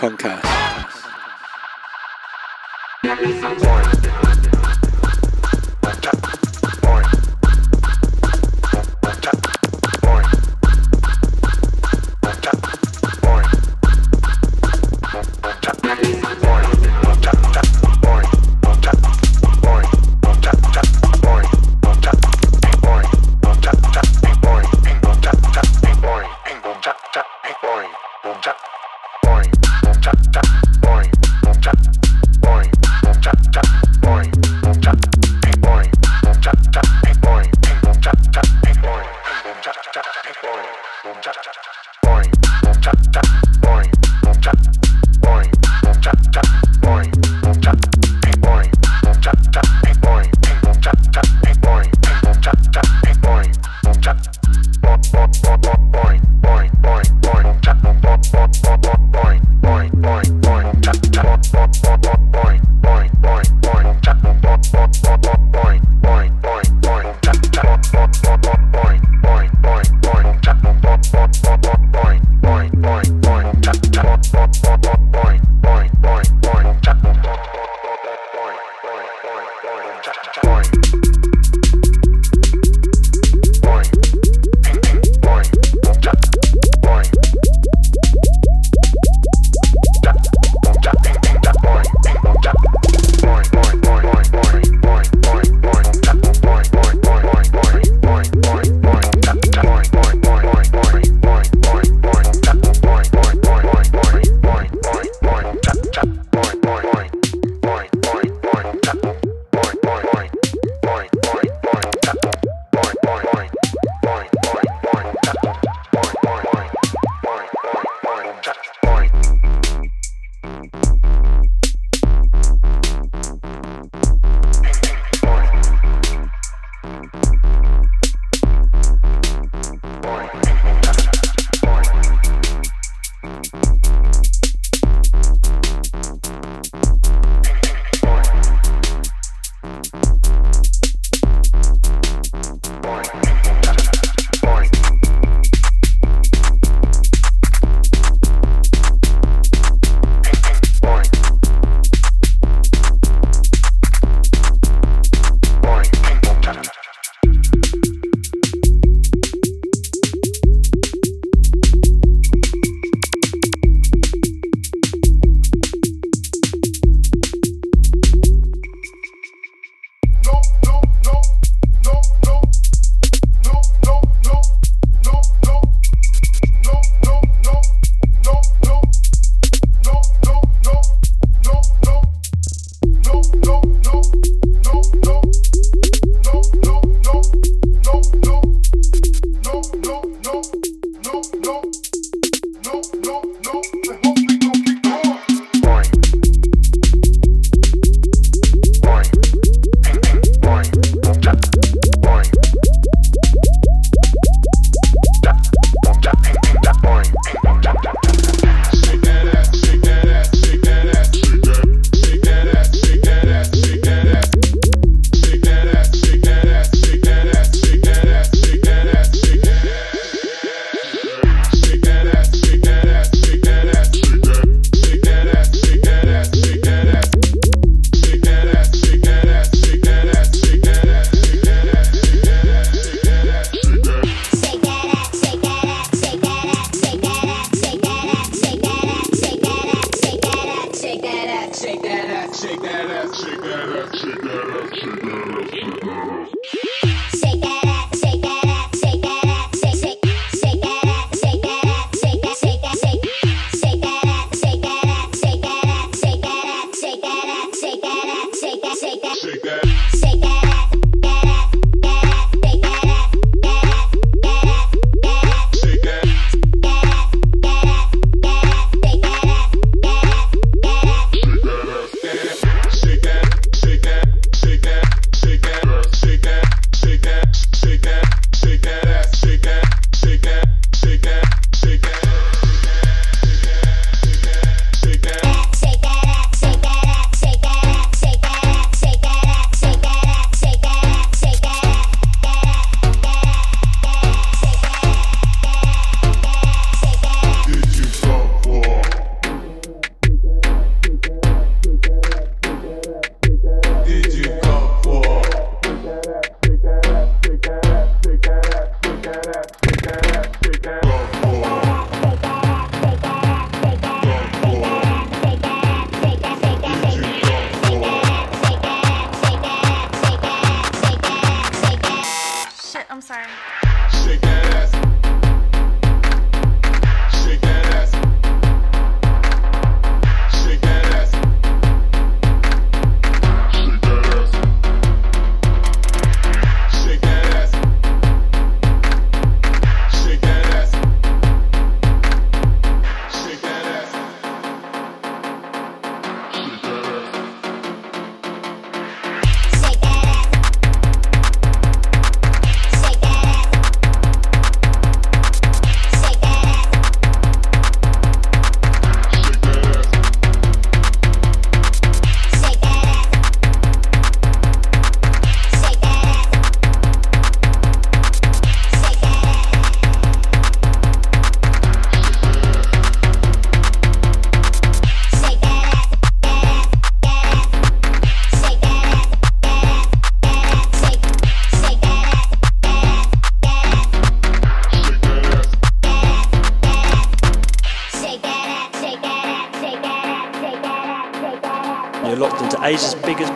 Concast.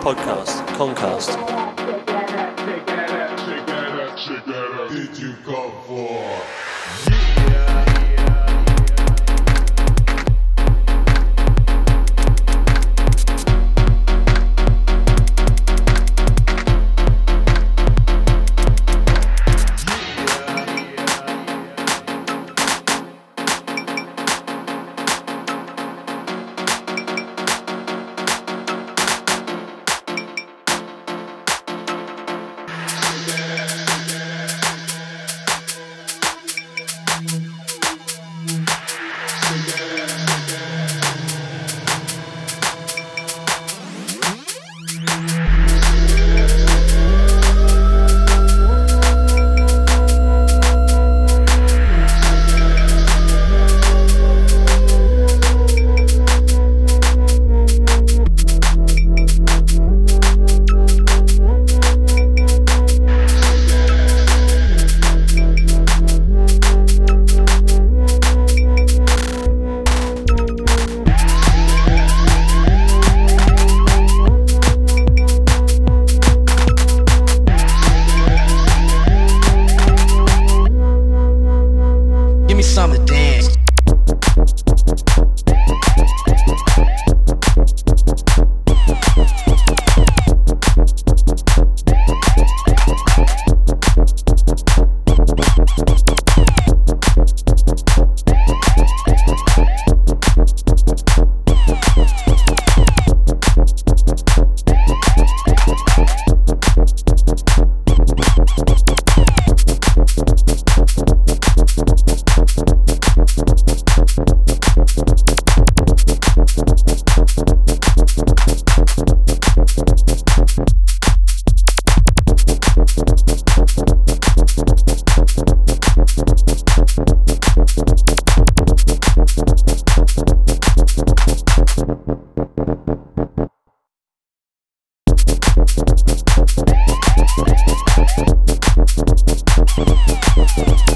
Podcast, Thank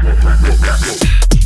Go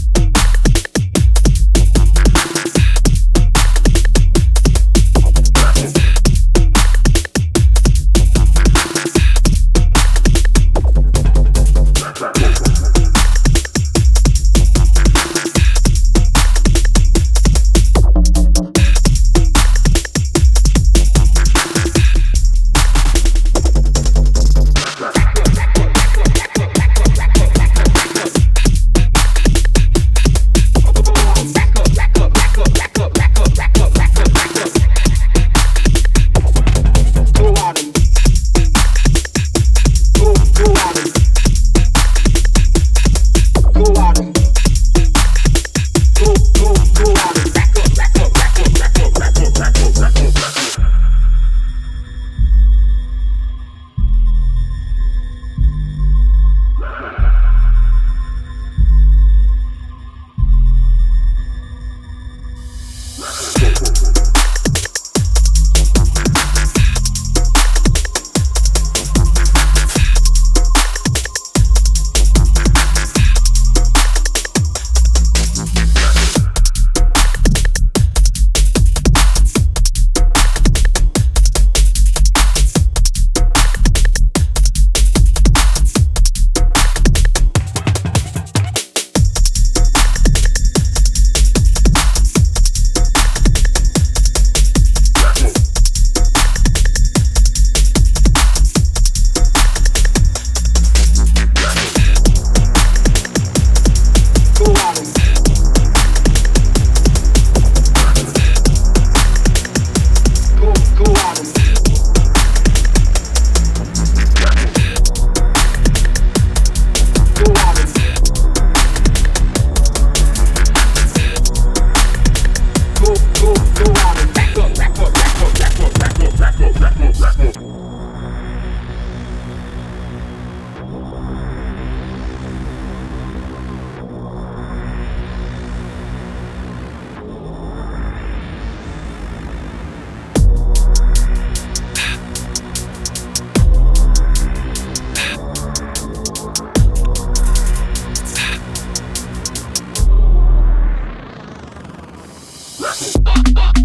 Fuck, fuck, fuck.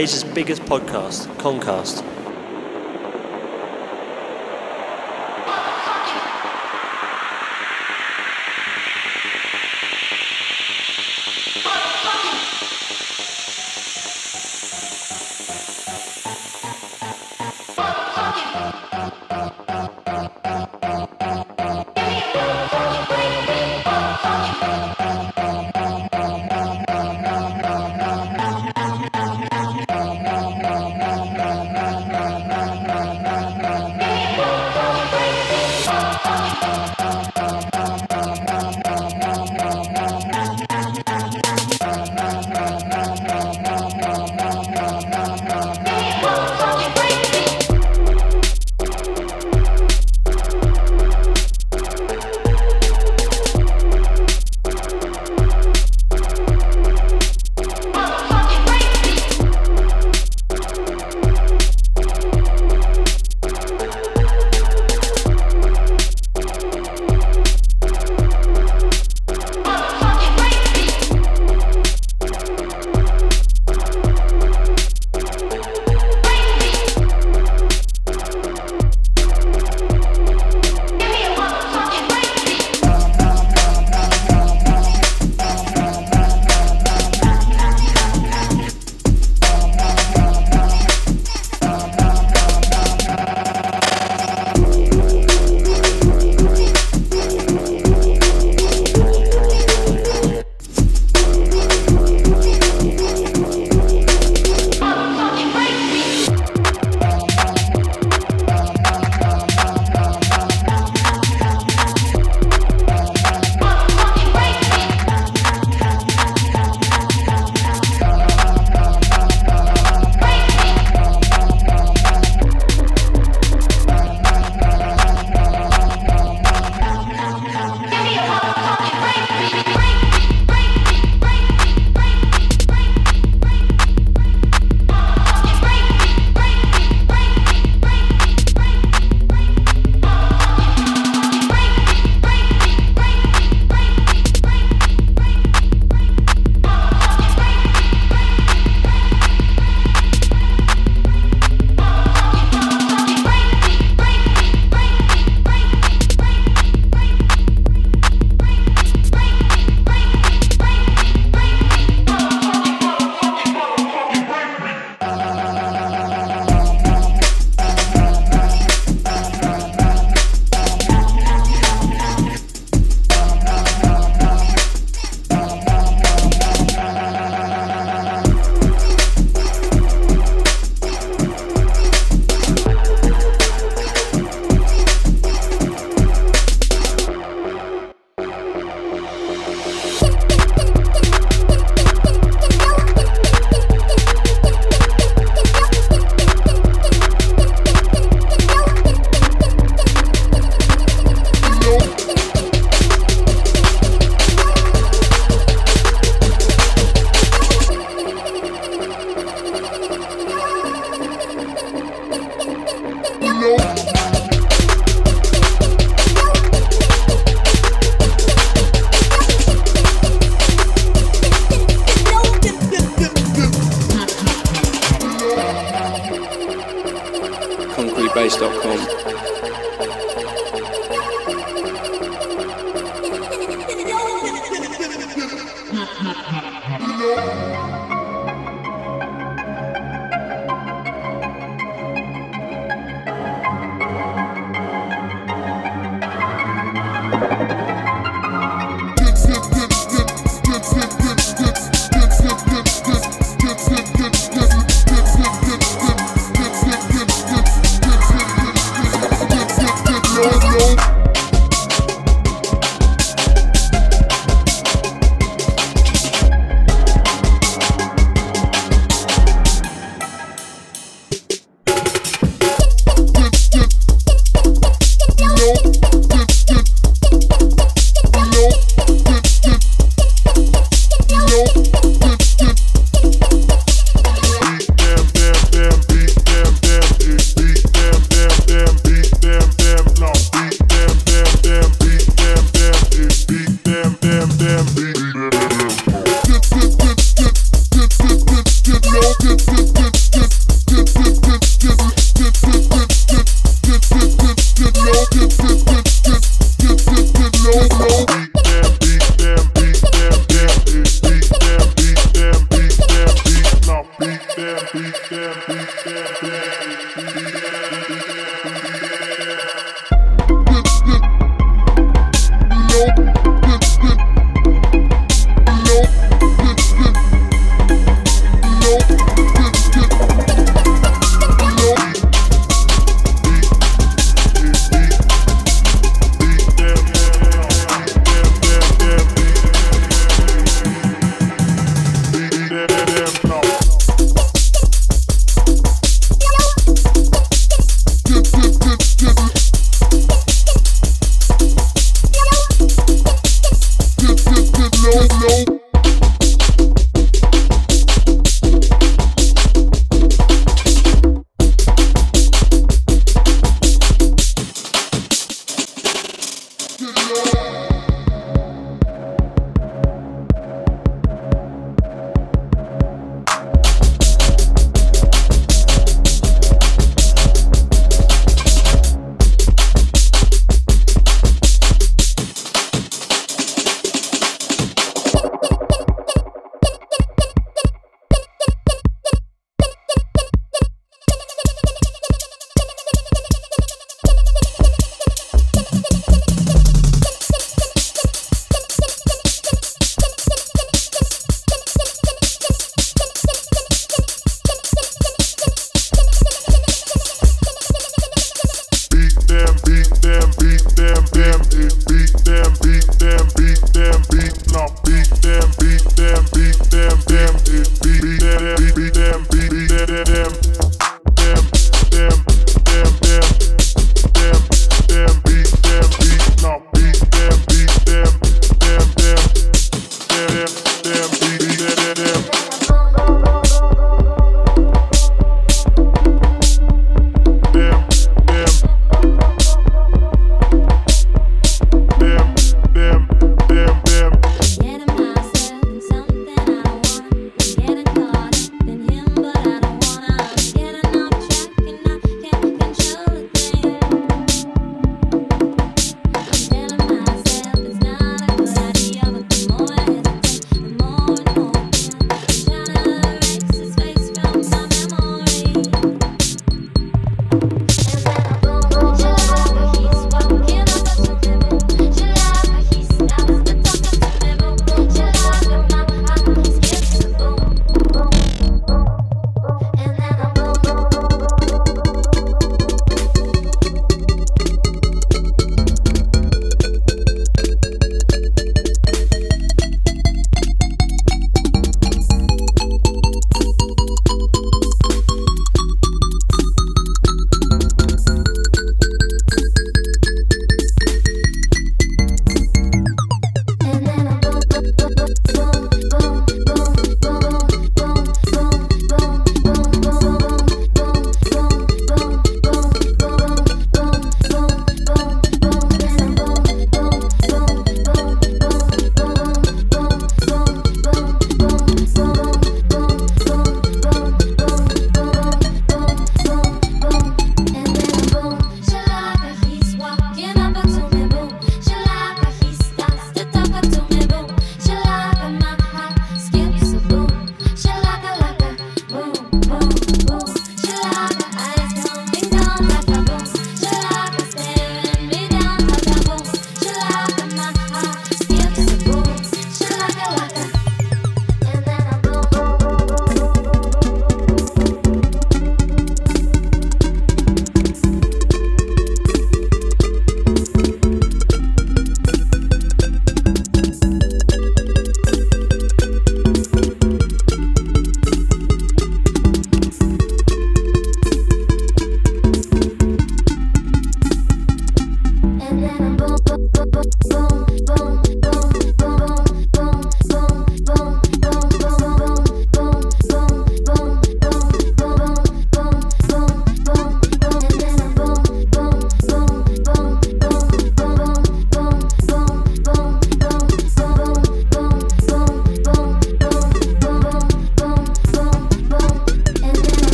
Asia's biggest podcast, Concast.